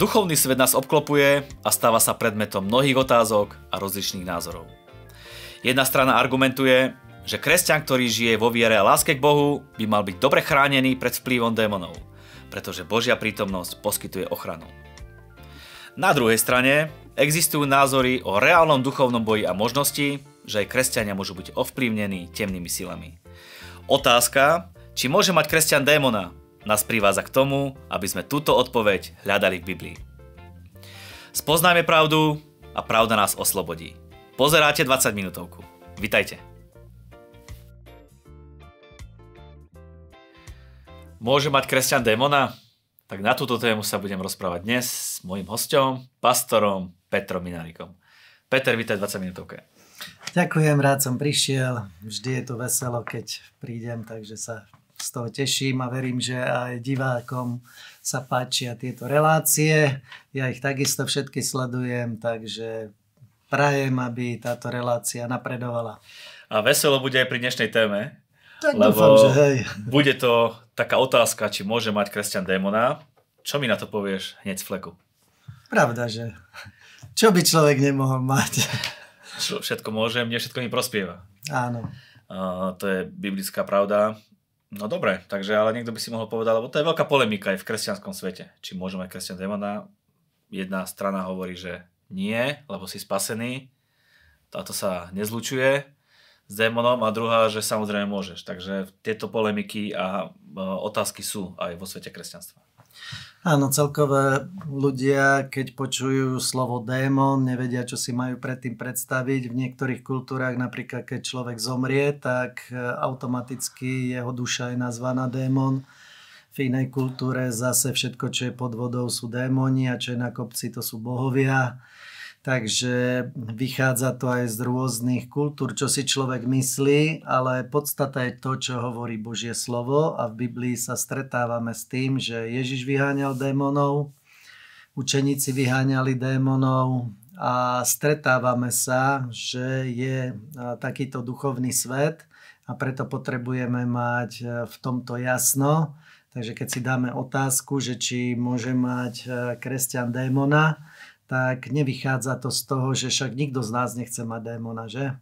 Duchovný svet nás obklopuje a stáva sa predmetom mnohých otázok a rozličných názorov. Jedna strana argumentuje, že kresťan, ktorý žije vo viere a láske k Bohu, by mal byť dobre chránený pred vplyvom démonov, pretože Božia prítomnosť poskytuje ochranu. Na druhej strane existujú názory o reálnom duchovnom boji a možnosti, že aj kresťania môžu byť ovplyvnení temnými silami. Otázka, či môže mať kresťan démona, nás privádza k tomu, aby sme túto odpoveď hľadali v Biblii. Spoznajme pravdu a pravda nás oslobodí. Pozeráte 20 minútovku. Vitajte. Môže mať kresťan démona? Tak na túto tému sa budem rozprávať dnes s mojim hostom, pastorom Petrom Minárikom. Peter, vítaj 20 minútovke. Ďakujem, rád som prišiel. Vždy je to veselo, keď prídem, takže sa z toho teším a verím, že aj divákom sa páčia tieto relácie. Ja ich takisto všetky sledujem, takže prajem, aby táto relácia napredovala. A veselo bude aj pri dnešnej téme. Tak lebo dúfam, že hej. Bude to taká otázka, či môže mať kresťan démona. Čo mi na to povieš hneď z fleku? Pravda, že čo by človek nemohol mať? Všetko môže, mne všetko mi prospieva. Áno. Uh, to je biblická pravda. No dobre, takže ale niekto by si mohol povedať, lebo to je veľká polemika aj v kresťanskom svete. Či môže mať kresťan démona? Jedna strana hovorí, že nie, lebo si spasený. Táto sa nezlučuje s démonom a druhá, že samozrejme môžeš. Takže tieto polemiky a e, otázky sú aj vo svete kresťanstva. Áno, celkové ľudia, keď počujú slovo démon, nevedia, čo si majú predtým predstaviť. V niektorých kultúrach, napríklad keď človek zomrie, tak e, automaticky jeho duša je nazvaná démon v inej kultúre zase všetko, čo je pod vodou sú démoni a čo je na kopci to sú bohovia. Takže vychádza to aj z rôznych kultúr, čo si človek myslí, ale podstata je to, čo hovorí Božie slovo a v Biblii sa stretávame s tým, že Ježiš vyháňal démonov, učeníci vyháňali démonov a stretávame sa, že je takýto duchovný svet a preto potrebujeme mať v tomto jasno. Takže keď si dáme otázku, že či môže mať e, kresťan démona, tak nevychádza to z toho, že však nikto z nás nechce mať démona, že?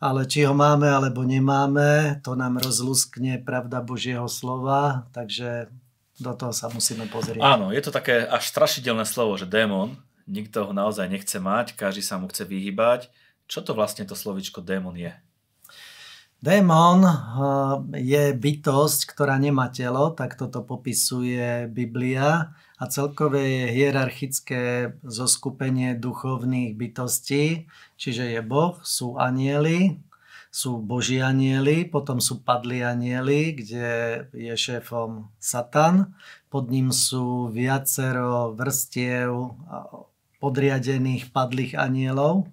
Ale či ho máme alebo nemáme, to nám rozluskne pravda Božieho slova, takže do toho sa musíme pozrieť. Áno, je to také až strašidelné slovo, že démon, nikto ho naozaj nechce mať, každý sa mu chce vyhybať. Čo to vlastne to slovičko démon je? Démon eh, je bytosť, ktorá nemá telo, tak toto popisuje Biblia a celkové je hierarchické zoskupenie duchovných bytostí, čiže je Boh, sú anieli, sú boží anieli, potom sú padli anieli, kde je šéfom Satan, pod ním sú viacero vrstiev podriadených padlých anielov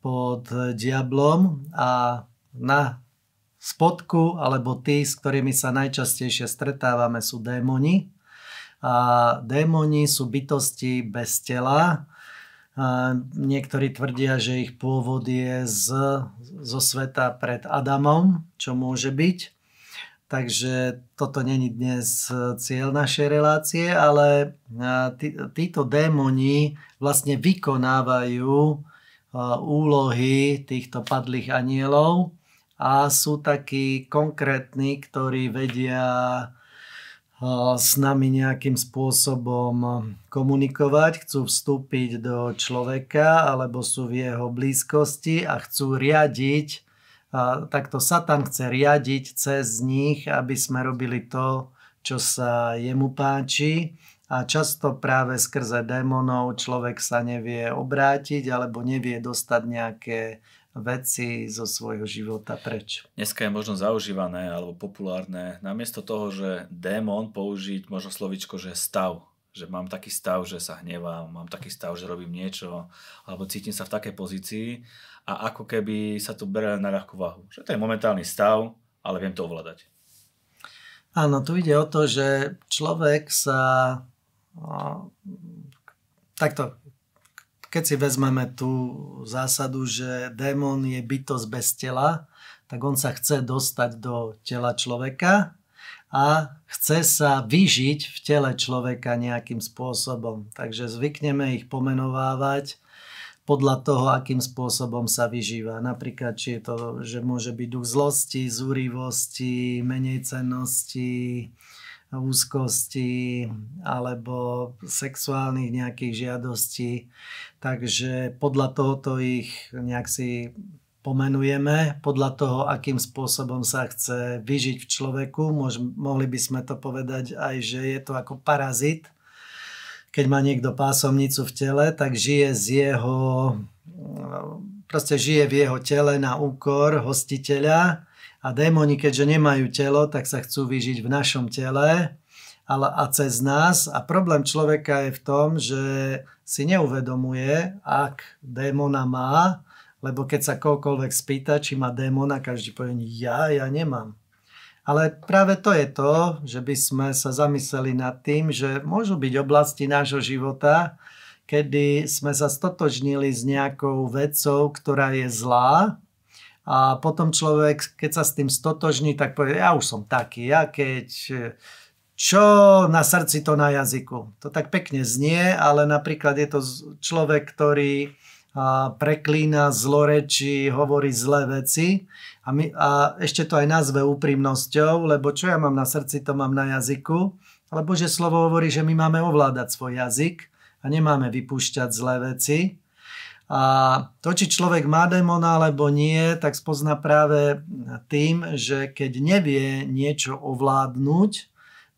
pod diablom a na spodku, alebo tí, s ktorými sa najčastejšie stretávame, sú démoni. A démoni sú bytosti bez tela. A niektorí tvrdia, že ich pôvod je z, zo sveta pred Adamom, čo môže byť. Takže toto není dnes cieľ našej relácie, ale tí, títo démoni vlastne vykonávajú úlohy týchto padlých anielov a sú takí konkrétni, ktorí vedia s nami nejakým spôsobom komunikovať, chcú vstúpiť do človeka alebo sú v jeho blízkosti a chcú riadiť, a takto Satan chce riadiť cez nich, aby sme robili to, čo sa jemu páči. A často práve skrze démonov človek sa nevie obrátiť alebo nevie dostať nejaké veci zo svojho života preč. Dneska je možno zaužívané alebo populárne namiesto toho, že démon použiť možno slovičko, že stav. Že mám taký stav, že sa hnevám, mám taký stav, že robím niečo, alebo cítim sa v takej pozícii a ako keby sa to berie na ľahkú váhu. Že to je momentálny stav, ale viem to ovládať. Áno, tu ide o to, že človek sa takto keď si vezmeme tú zásadu, že démon je bytosť bez tela, tak on sa chce dostať do tela človeka a chce sa vyžiť v tele človeka nejakým spôsobom. Takže zvykneme ich pomenovávať podľa toho, akým spôsobom sa vyžíva. Napríklad, či je to, že môže byť duch zlosti, zúrivosti, menej cennosti, úzkosti alebo sexuálnych nejakých žiadostí. Takže podľa tohoto ich nejak si pomenujeme podľa toho, akým spôsobom sa chce vyžiť v človeku. Mož, mohli by sme to povedať aj, že je to ako parazit. Keď má niekto pásomnicu v tele, tak žije z jeho, proste žije v jeho tele na úkor hostiteľa a démoni, keďže nemajú telo, tak sa chcú vyžiť v našom tele ale a cez nás. A problém človeka je v tom, že si neuvedomuje, ak démona má, lebo keď sa kohokoľvek spýta, či má démona, každý povie, ja, ja nemám. Ale práve to je to, že by sme sa zamysleli nad tým, že môžu byť oblasti nášho života, kedy sme sa stotožnili s nejakou vecou, ktorá je zlá a potom človek, keď sa s tým stotožní, tak povie, ja už som taký, ja keď čo na srdci, to na jazyku. To tak pekne znie, ale napríklad je to človek, ktorý preklína zlorečí, hovorí zlé veci a, my, a ešte to aj nazve úprimnosťou, lebo čo ja mám na srdci, to mám na jazyku. Ale Bože slovo hovorí, že my máme ovládať svoj jazyk a nemáme vypúšťať zlé veci. A to, či človek má démona alebo nie, tak spozna práve tým, že keď nevie niečo ovládnuť,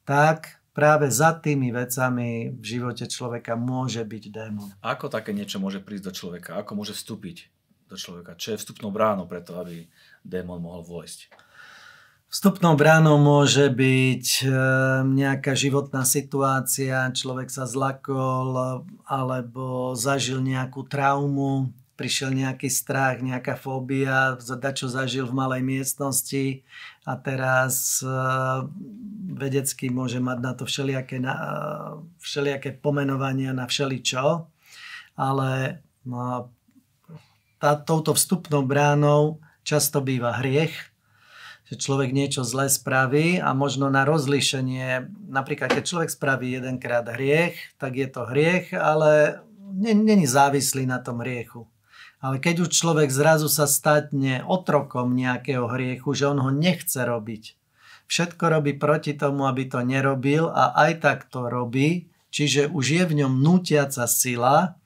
tak práve za tými vecami v živote človeka môže byť démon. Ako také niečo môže prísť do človeka? Ako môže vstúpiť do človeka? Čo je vstupnou bránou preto, aby démon mohol vojsť? Vstupnou bránou môže byť e, nejaká životná situácia, človek sa zlakol alebo zažil nejakú traumu, prišiel nejaký strach, nejaká fóbia, čo zažil v malej miestnosti. A teraz e, vedecky môže mať na to všelijaké, na, všelijaké pomenovania na všeličo, ale no, tá, touto vstupnou bránou často býva hriech, že človek niečo zlé spraví a možno na rozlíšenie, napríklad keď človek spraví jedenkrát hriech, tak je to hriech, ale není závislý na tom hriechu. Ale keď už človek zrazu sa statne otrokom nejakého hriechu, že on ho nechce robiť, všetko robí proti tomu, aby to nerobil a aj tak to robí, čiže už je v ňom nútiaca sila.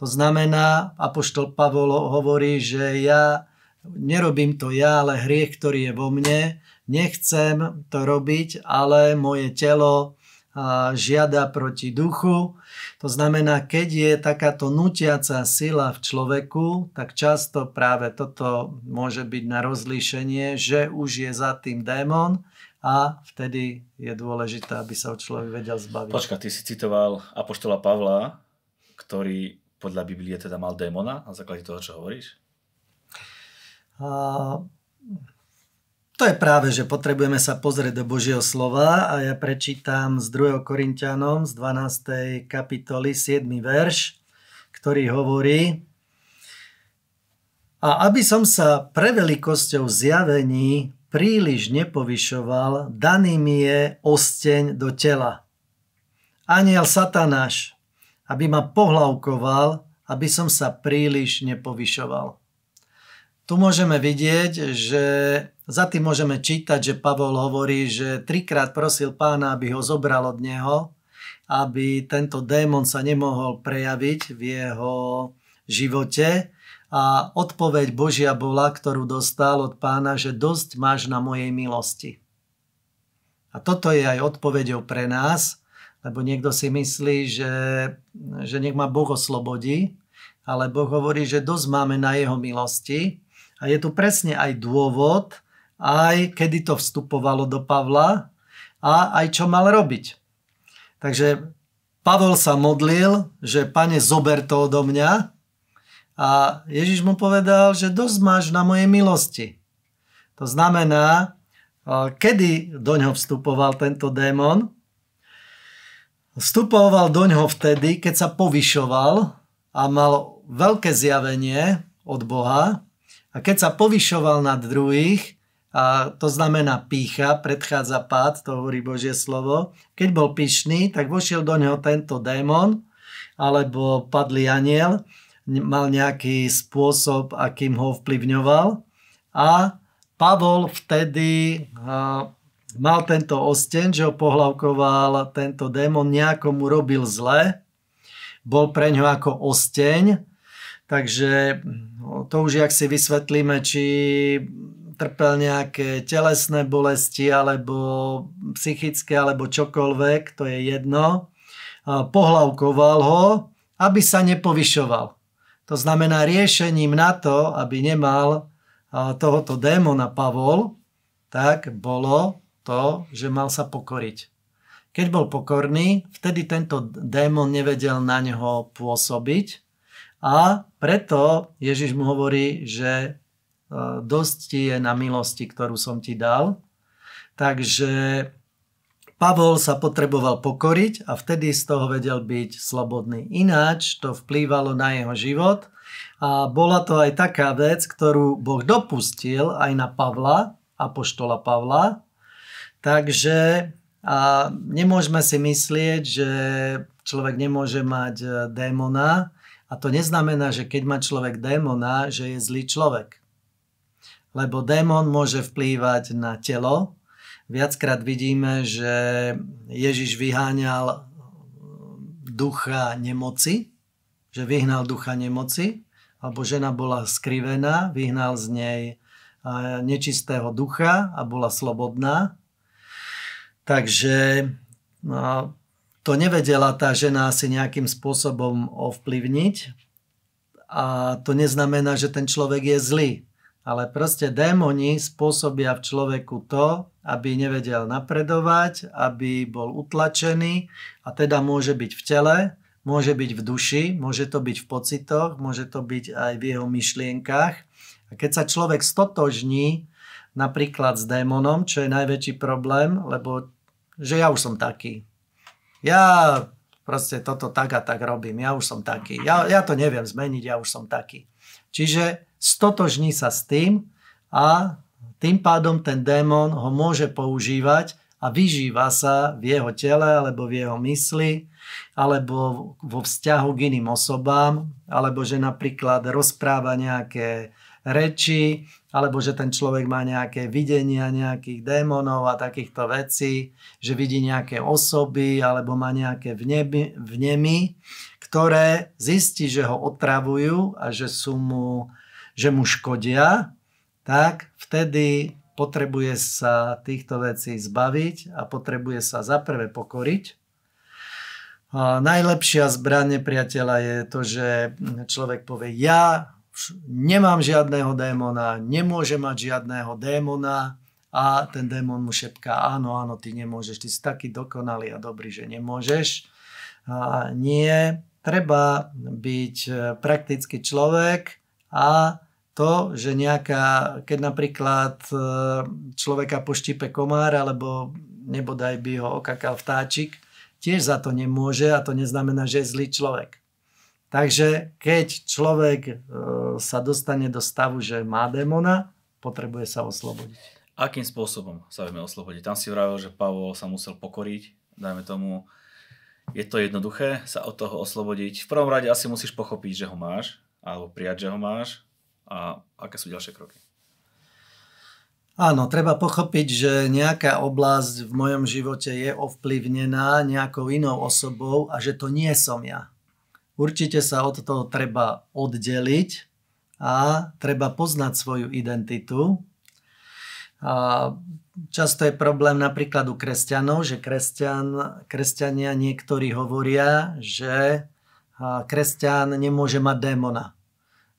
To znamená, Apoštol Pavol hovorí, že ja nerobím to ja, ale hriech, ktorý je vo mne, nechcem to robiť, ale moje telo žiada proti duchu. To znamená, keď je takáto nutiaca sila v človeku, tak často práve toto môže byť na rozlíšenie, že už je za tým démon a vtedy je dôležité, aby sa o človek vedel zbaviť. Počka, ty si citoval Apoštola Pavla, ktorý podľa Biblie teda mal démona, na základe toho, čo hovoríš? To je práve, že potrebujeme sa pozrieť do Božieho slova a ja prečítam z 2. Korintianom z 12. kapitoly 7. verš, ktorý hovorí A aby som sa prevelikosťou zjavení príliš nepovyšoval, daný mi je osteň do tela. Aniel satanáš, aby ma pohlavkoval, aby som sa príliš nepovyšoval. Tu môžeme vidieť, že za tým môžeme čítať, že Pavol hovorí, že trikrát prosil pána, aby ho zobral od neho, aby tento démon sa nemohol prejaviť v jeho živote a odpoveď Božia bola, ktorú dostal od pána, že dosť máš na mojej milosti. A toto je aj odpoveďou pre nás, lebo niekto si myslí, že, že nech ma Boh oslobodí, ale Boh hovorí, že dosť máme na jeho milosti. A je tu presne aj dôvod, aj kedy to vstupovalo do Pavla a aj čo mal robiť. Takže Pavol sa modlil, že pane, zober to odo mňa, a Ježiš mu povedal, že dosť máš na mojej milosti. To znamená, kedy do ňoho vstupoval tento démon? Vstupoval do ňoho vtedy, keď sa povyšoval a mal veľké zjavenie od Boha a keď sa povyšoval nad druhých a to znamená pícha, predchádza pád, to hovorí Božie slovo. Keď bol pyšný, tak vošiel do neho tento démon, alebo padlý aniel, mal nejaký spôsob, akým ho vplyvňoval. A Pavol vtedy mal tento osten, že ho pohlavkoval tento démon, nejakomu robil zle, bol pre ňo ako osteň, takže no, to už jak si vysvetlíme, či trpel nejaké telesné bolesti alebo psychické alebo čokoľvek, to je jedno. Pohlavkoval ho, aby sa nepovyšoval. To znamená riešením na to, aby nemal tohoto démona Pavol, tak bolo to, že mal sa pokoriť. Keď bol pokorný, vtedy tento démon nevedel na neho pôsobiť a preto Ježiš mu hovorí, že Eh, dosť ti je na milosti, ktorú som ti dal. Takže Pavol sa potreboval pokoriť a vtedy z toho vedel byť slobodný. Ináč to vplývalo na jeho život a bola to aj taká vec, ktorú Boh dopustil aj na Pavla, apoštola Pavla. Takže a nemôžeme si myslieť, že človek nemôže mať eh, démona a to neznamená, že keď má človek démona, že je zlý človek lebo démon môže vplývať na telo. Viackrát vidíme, že Ježiš vyháňal ducha nemoci, že vyhnal ducha nemoci, alebo žena bola skrivená, vyhnal z nej nečistého ducha a bola slobodná. Takže no, to nevedela tá žena asi nejakým spôsobom ovplyvniť. A to neznamená, že ten človek je zlý ale proste démoni spôsobia v človeku to, aby nevedel napredovať, aby bol utlačený a teda môže byť v tele, môže byť v duši, môže to byť v pocitoch, môže to byť aj v jeho myšlienkach. A keď sa človek stotožní napríklad s démonom, čo je najväčší problém, lebo že ja už som taký. Ja proste toto tak a tak robím, ja už som taký. Ja, ja to neviem zmeniť, ja už som taký. Čiže stotožní sa s tým a tým pádom ten démon ho môže používať a vyžíva sa v jeho tele alebo v jeho mysli alebo vo vzťahu k iným osobám alebo že napríklad rozpráva nejaké reči alebo že ten človek má nejaké videnia nejakých démonov a takýchto vecí, že vidí nejaké osoby alebo má nejaké vnemy, vnemy ktoré zistí, že ho otravujú a že sú mu že mu škodia, tak vtedy potrebuje sa týchto vecí zbaviť a potrebuje sa za prvé pokoriť. A najlepšia zbraň priateľa je to, že človek povie, ja nemám žiadného démona, nemôžem mať žiadného démona a ten démon mu šepká, áno, áno, ty nemôžeš, ty si taký dokonalý a dobrý, že nemôžeš. A nie, treba byť praktický človek a to, že nejaká, keď napríklad e, človeka poštípe komár alebo nebodaj by ho okakal vtáčik, tiež za to nemôže a to neznamená, že je zlý človek. Takže keď človek e, sa dostane do stavu, že má démona, potrebuje sa oslobodiť. Akým spôsobom sa vieme oslobodiť? Tam si vravil, že Pavol sa musel pokoriť, dajme tomu, je to jednoduché sa od toho oslobodiť. V prvom rade asi musíš pochopiť, že ho máš, alebo prijať, že ho máš a aké sú ďalšie kroky? Áno, treba pochopiť, že nejaká oblasť v mojom živote je ovplyvnená nejakou inou osobou a že to nie som ja. Určite sa od toho treba oddeliť a treba poznať svoju identitu. A často je problém napríklad u kresťanov, že kresťan, kresťania niektorí hovoria, že kresťan nemôže mať démona.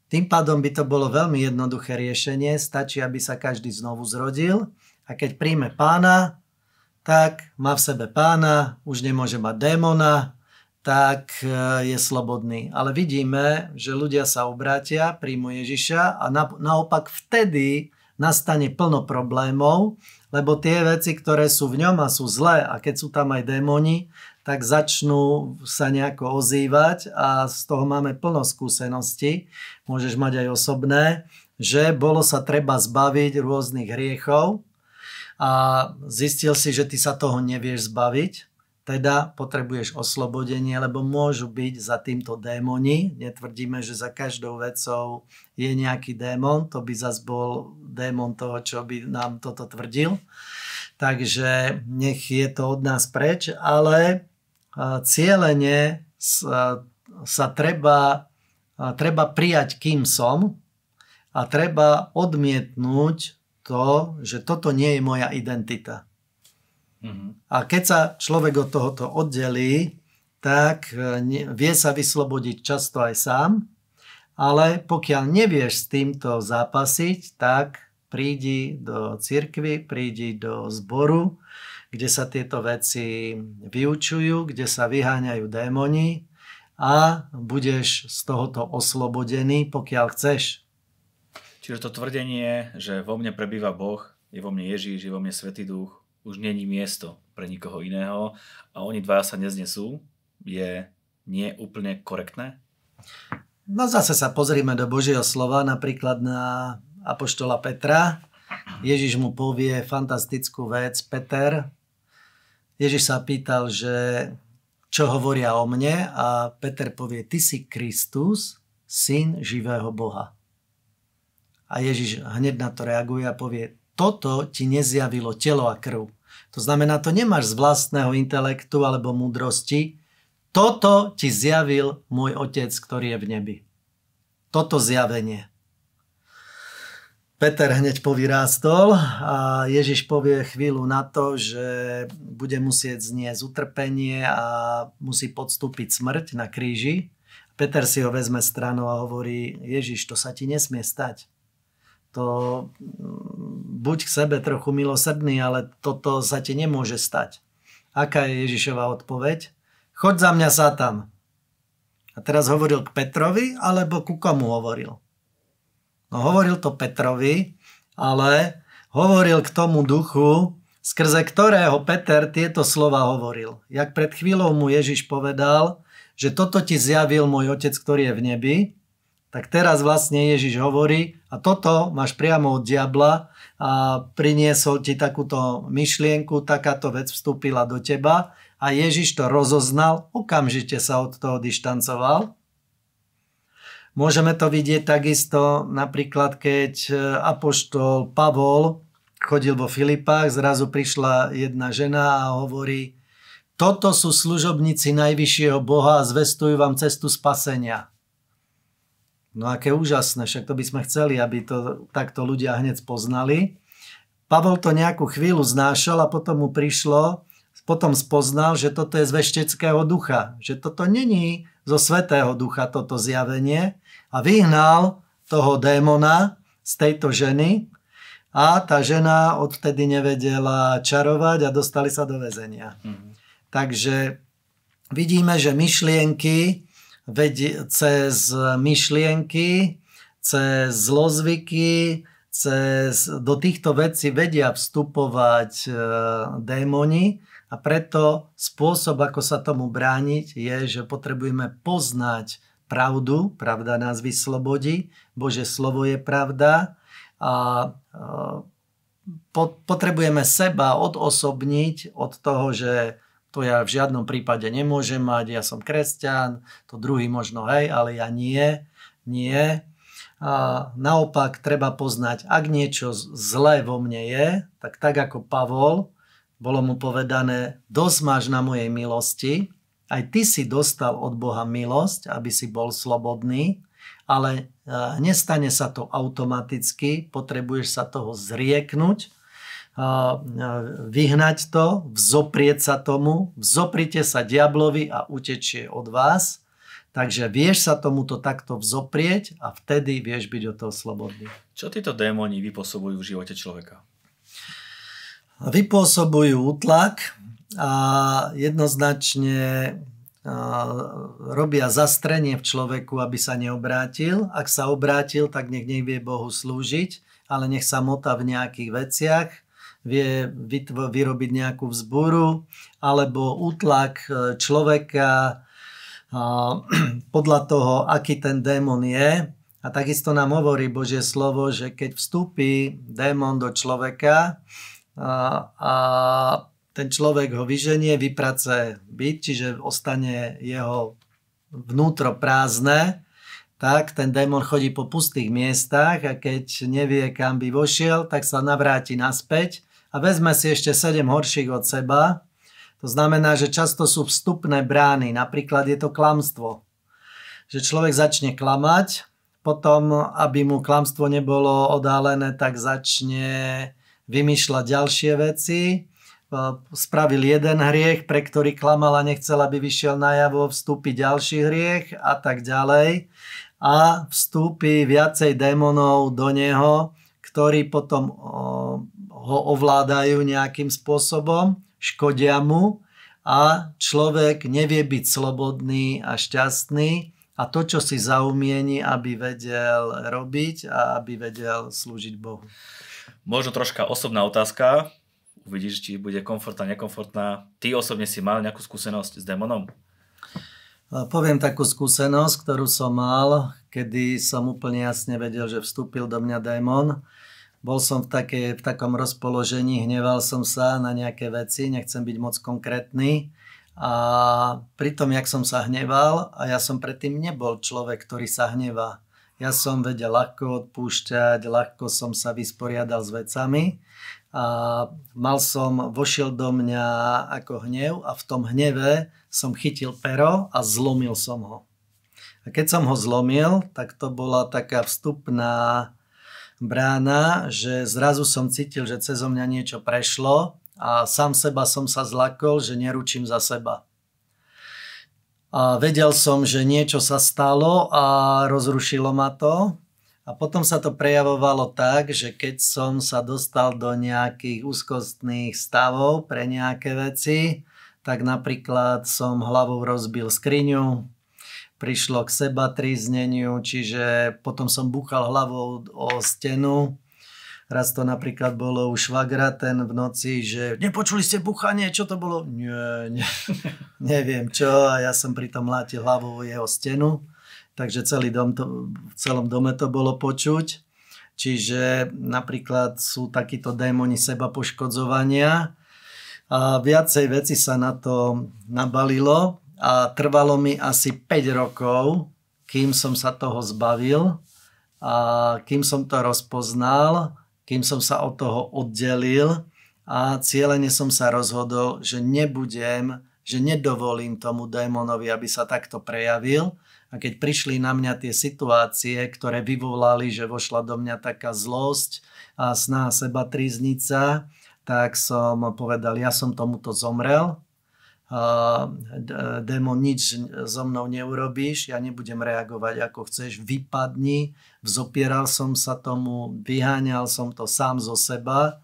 Tým pádom by to bolo veľmi jednoduché riešenie, stačí, aby sa každý znovu zrodil a keď príjme pána, tak má v sebe pána, už nemôže mať démona, tak e, je slobodný. Ale vidíme, že ľudia sa obrátia, príjmu Ježiša a naopak vtedy nastane plno problémov, lebo tie veci, ktoré sú v ňom a sú zlé a keď sú tam aj démoni, tak začnú sa nejako ozývať a z toho máme plno skúseností. Môžeš mať aj osobné, že bolo sa treba zbaviť rôznych hriechov a zistil si, že ty sa toho nevieš zbaviť, teda potrebuješ oslobodenie, lebo môžu byť za týmto démoni. Netvrdíme, že za každou vecou je nejaký démon, to by zas bol démon toho, čo by nám toto tvrdil. Takže nech je to od nás preč, ale cieľene sa, sa treba, treba prijať, kým som a treba odmietnúť to, že toto nie je moja identita. A keď sa človek od tohoto oddelí, tak e, vie sa vyslobodiť často aj sám, ale pokiaľ nevieš s týmto zápasiť, tak prídi do cirkvy, prídi do zboru, kde sa tieto veci vyučujú, kde sa vyháňajú démoni a budeš z tohoto oslobodený, pokiaľ chceš. Čiže to tvrdenie, že vo mne prebýva Boh, je vo mne Ježíš, je vo mne Svetý Duch, už není miesto pre nikoho iného a oni dvaja sa neznesú, je nie úplne korektné? No zase sa pozrime do Božieho slova, napríklad na Apoštola Petra. Ježiš mu povie fantastickú vec. Peter, Ježiš sa pýtal, že čo hovoria o mne a Peter povie, ty si Kristus, syn živého Boha. A Ježiš hneď na to reaguje a povie, toto ti nezjavilo telo a krv. To znamená, to nemáš z vlastného intelektu alebo múdrosti. Toto ti zjavil môj otec, ktorý je v nebi. Toto zjavenie. Peter hneď povyrástol a Ježiš povie chvíľu na to, že bude musieť zniesť utrpenie a musí podstúpiť smrť na kríži. Peter si ho vezme stranou a hovorí, Ježiš, to sa ti nesmie stať to buď k sebe trochu milosrdný, ale toto sa ti nemôže stať. Aká je Ježišova odpoveď? Choď za mňa Satan. A teraz hovoril k Petrovi, alebo ku komu hovoril? No hovoril to Petrovi, ale hovoril k tomu duchu, skrze ktorého Peter tieto slova hovoril. Jak pred chvíľou mu Ježiš povedal, že toto ti zjavil môj otec, ktorý je v nebi, tak teraz vlastne Ježiš hovorí, a toto máš priamo od diabla a priniesol ti takúto myšlienku, takáto vec vstúpila do teba a Ježiš to rozoznal, okamžite sa od toho dištancoval. Môžeme to vidieť takisto napríklad, keď e, apoštol Pavol chodil vo Filipách, zrazu prišla jedna žena a hovorí, toto sú služobníci najvyššieho Boha a zvestujú vám cestu spasenia. No aké úžasné, však to by sme chceli, aby to takto ľudia hneď poznali. Pavol to nejakú chvíľu znášal a potom mu prišlo, potom spoznal, že toto je z vešteckého ducha, že toto není zo svetého ducha toto zjavenie a vyhnal toho démona z tejto ženy a tá žena odtedy nevedela čarovať a dostali sa do väzenia. Mm. Takže vidíme, že myšlienky vedie, cez myšlienky, cez zlozvyky, cez, do týchto vecí vedia vstupovať e, démoni a preto spôsob, ako sa tomu brániť, je, že potrebujeme poznať pravdu, pravda nás vyslobodí, Bože slovo je pravda a e, potrebujeme seba odosobniť od toho, že to ja v žiadnom prípade nemôžem mať, ja som kresťan, to druhý možno hej, ale ja nie, nie. A naopak treba poznať, ak niečo zlé vo mne je, tak tak ako Pavol, bolo mu povedané, dosť máš na mojej milosti, aj ty si dostal od Boha milosť, aby si bol slobodný, ale nestane sa to automaticky, potrebuješ sa toho zrieknúť, vyhnať to, vzoprieť sa tomu, vzoprite sa diablovi a utečie od vás. Takže vieš sa tomuto takto vzoprieť a vtedy vieš byť od toho slobodný. Čo títo démoni vypôsobujú v živote človeka? Vypôsobujú útlak a jednoznačne robia zastrenie v človeku, aby sa neobrátil. Ak sa obrátil, tak nech nevie Bohu slúžiť, ale nech sa motá v nejakých veciach vie vyrobiť nejakú vzburu alebo útlak e, človeka podľa toho, aký ten démon je. A takisto nám hovorí Božie slovo, že keď vstúpi démon do človeka a, a ten človek ho vyženie, vyprace byt, čiže ostane jeho vnútro prázdne, tak ten démon chodí po pustých miestach a keď nevie, kam by vošiel, tak sa navráti naspäť a vezme si ešte 7 horších od seba. To znamená, že často sú vstupné brány. Napríklad je to klamstvo. Že človek začne klamať, potom, aby mu klamstvo nebolo odálené, tak začne vymýšľať ďalšie veci. Spravil jeden hriech, pre ktorý klamal a nechcel, aby vyšiel najavo, vstúpi ďalší hriech a tak ďalej a vstúpi viacej démonov do neho, ktorí potom ho ovládajú nejakým spôsobom, škodia mu a človek nevie byť slobodný a šťastný a to, čo si zaumieni, aby vedel robiť a aby vedel slúžiť Bohu. Možno troška osobná otázka. Uvidíš, či bude komfortná, nekomfortná. Ty osobne si mal nejakú skúsenosť s démonom? Poviem takú skúsenosť, ktorú som mal, kedy som úplne jasne vedel, že vstúpil do mňa démon. Bol som v, také, v takom rozpoložení, hneval som sa na nejaké veci, nechcem byť moc konkrétny. A pritom, jak som sa hneval, a ja som predtým nebol človek, ktorý sa hnevá. Ja som vedel ľahko odpúšťať, ľahko som sa vysporiadal s vecami a mal som, vošiel do mňa ako hnev a v tom hneve som chytil pero a zlomil som ho. A keď som ho zlomil, tak to bola taká vstupná brána, že zrazu som cítil, že cez mňa niečo prešlo a sám seba som sa zlakol, že neručím za seba. A vedel som, že niečo sa stalo a rozrušilo ma to a potom sa to prejavovalo tak, že keď som sa dostal do nejakých úzkostných stavov pre nejaké veci, tak napríklad som hlavou rozbil skriňu, prišlo k seba trizneniu, čiže potom som búchal hlavou o stenu. Raz to napríklad bolo u švagra ten v noci, že nepočuli ste buchanie, čo to bolo? Nie, nie neviem čo a ja som pritom látil hlavou jeho stenu takže celý dom to, v celom dome to bolo počuť. Čiže napríklad sú takíto démoni seba poškodzovania a viacej veci sa na to nabalilo a trvalo mi asi 5 rokov, kým som sa toho zbavil a kým som to rozpoznal, kým som sa od toho oddelil a cieľene som sa rozhodol, že nebudem, že nedovolím tomu démonovi, aby sa takto prejavil, a keď prišli na mňa tie situácie, ktoré vyvolali, že vošla do mňa taká zlosť a snaha seba triznica, tak som povedal, ja som tomuto zomrel, démon, nič so mnou neurobíš, ja nebudem reagovať ako chceš, vypadni, vzopieral som sa tomu, vyháňal som to sám zo seba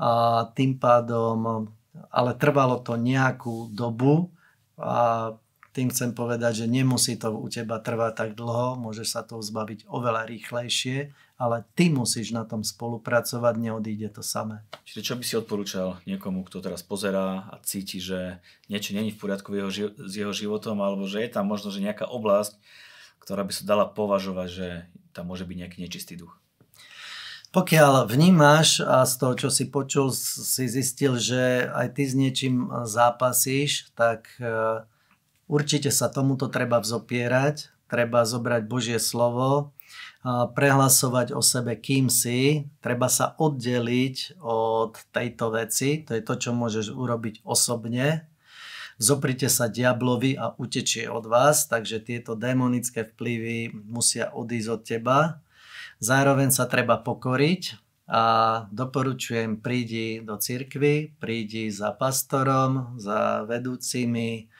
a tým pádom, ale trvalo to nejakú dobu a tým chcem povedať, že nemusí to u teba trvať tak dlho, môžeš sa toho zbaviť oveľa rýchlejšie, ale ty musíš na tom spolupracovať, neodíde to samé. Čiže čo by si odporúčal niekomu, kto teraz pozerá a cíti, že niečo není v poriadku jeho, s jeho životom, alebo že je tam možno že nejaká oblasť, ktorá by sa dala považovať, že tam môže byť nejaký nečistý duch? Pokiaľ vnímaš a z toho, čo si počul, si zistil, že aj ty s niečím zápasíš, tak uh, Určite sa tomuto treba vzopierať, treba zobrať Božie slovo, prehlasovať o sebe, kým si, treba sa oddeliť od tejto veci, to je to, čo môžeš urobiť osobne. Zoprite sa diablovi a utečie od vás, takže tieto démonické vplyvy musia odísť od teba. Zároveň sa treba pokoriť a doporučujem prídi do cirkvy, prídi za pastorom, za vedúcimi,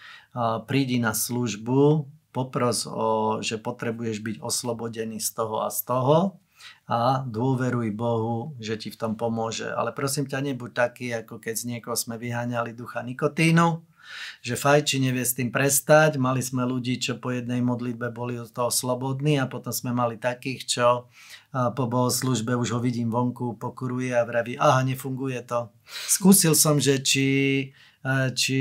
prídi na službu, popros, o, že potrebuješ byť oslobodený z toho a z toho a dôveruj Bohu, že ti v tom pomôže. Ale prosím ťa, nebuď taký, ako keď z niekoho sme vyháňali ducha nikotínu, že fajči nevie s tým prestať. Mali sme ľudí, čo po jednej modlitbe boli od toho slobodní a potom sme mali takých, čo po bohoslužbe už ho vidím vonku, pokuruje a vraví, aha, nefunguje to. Skúsil som, že či či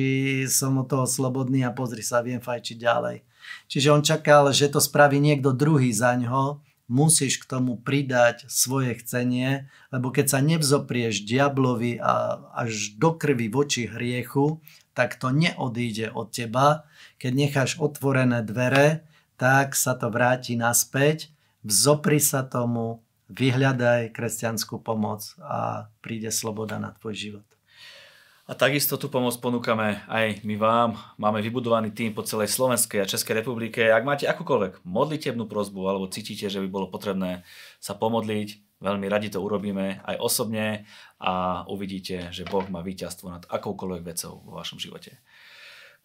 som od toho slobodný a pozri sa, viem fajčiť ďalej. Čiže on čakal, že to spraví niekto druhý za ňo musíš k tomu pridať svoje chcenie, lebo keď sa nevzoprieš diablovi a až do krvi voči hriechu, tak to neodíde od teba. Keď necháš otvorené dvere, tak sa to vráti naspäť, vzopri sa tomu, vyhľadaj kresťanskú pomoc a príde sloboda na tvoj život. A takisto tú pomoc ponúkame aj my vám. Máme vybudovaný tým po celej Slovenskej a Českej republike. Ak máte akúkoľvek modlitebnú prozbu alebo cítite, že by bolo potrebné sa pomodliť, veľmi radi to urobíme aj osobne a uvidíte, že Boh má víťazstvo nad akoukoľvek vecou vo vašom živote.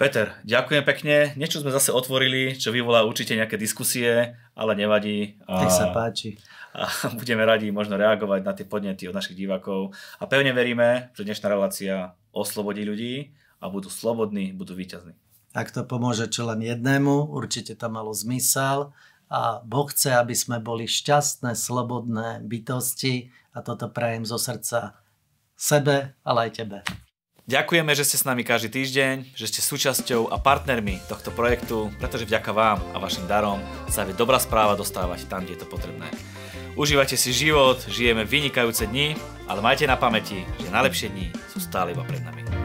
Peter, ďakujem pekne. Niečo sme zase otvorili, čo vyvolá určite nejaké diskusie, ale nevadí. Tak sa páči a budeme radi možno reagovať na tie podnety od našich divákov. A pevne veríme, že dnešná relácia oslobodí ľudí a budú slobodní, budú víťazní. Ak to pomôže čo len jednému, určite to malo zmysel a Boh chce, aby sme boli šťastné, slobodné bytosti a toto prajem zo srdca sebe, ale aj tebe. Ďakujeme, že ste s nami každý týždeň, že ste súčasťou a partnermi tohto projektu, pretože vďaka vám a vašim darom sa vie dobrá správa dostávať tam, kde je to potrebné. Užívajte si život, žijeme vynikajúce dni, ale majte na pamäti, že najlepšie dni sú stále iba pred nami.